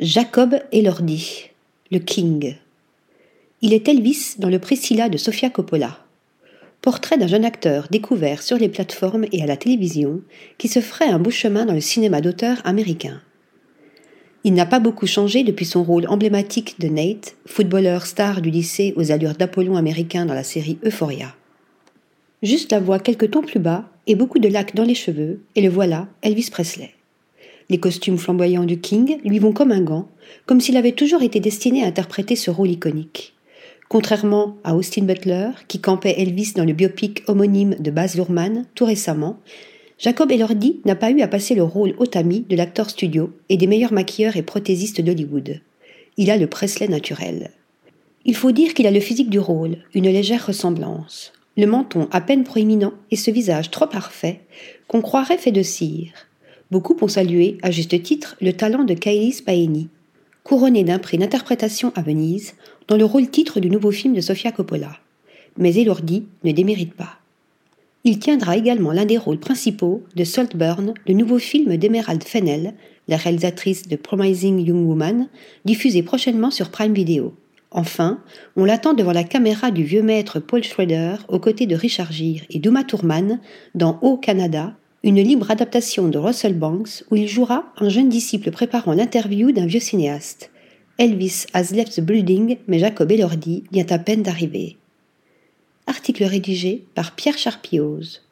Jacob Elordi, le King. Il est Elvis dans le Priscilla de Sofia Coppola. Portrait d'un jeune acteur découvert sur les plateformes et à la télévision qui se ferait un beau chemin dans le cinéma d'auteur américain. Il n'a pas beaucoup changé depuis son rôle emblématique de Nate, footballeur star du lycée aux allures d'Apollon américain dans la série Euphoria. Juste la voix quelques tons plus bas et beaucoup de lac dans les cheveux, et le voilà, Elvis Presley. Les costumes flamboyants du King lui vont comme un gant, comme s'il avait toujours été destiné à interpréter ce rôle iconique. Contrairement à Austin Butler, qui campait Elvis dans le biopic homonyme de Baz Luhrmann tout récemment, Jacob Elordi n'a pas eu à passer le rôle haut ami de l'acteur studio et des meilleurs maquilleurs et prothésistes d'Hollywood. Il a le Presley naturel. Il faut dire qu'il a le physique du rôle, une légère ressemblance, le menton à peine proéminent et ce visage trop parfait qu'on croirait fait de cire. Beaucoup ont salué, à juste titre, le talent de Kylie Spaeni, couronné d'un prix d'interprétation à Venise, dans le rôle titre du nouveau film de Sofia Coppola. Mais Elordi ne démérite pas. Il tiendra également l'un des rôles principaux de Saltburn, le nouveau film d'Emerald Fennell, la réalisatrice de Promising Young Woman, diffusé prochainement sur Prime Video. Enfin, on l'attend devant la caméra du vieux maître Paul Schrader aux côtés de Richard Gere et d'Uma Thurman dans Au Canada, une libre adaptation de Russell Banks où il jouera un jeune disciple préparant l'interview d'un vieux cinéaste. Elvis has left the building, mais Jacob Elordi vient à peine d'arriver. Article rédigé par Pierre Charpioz.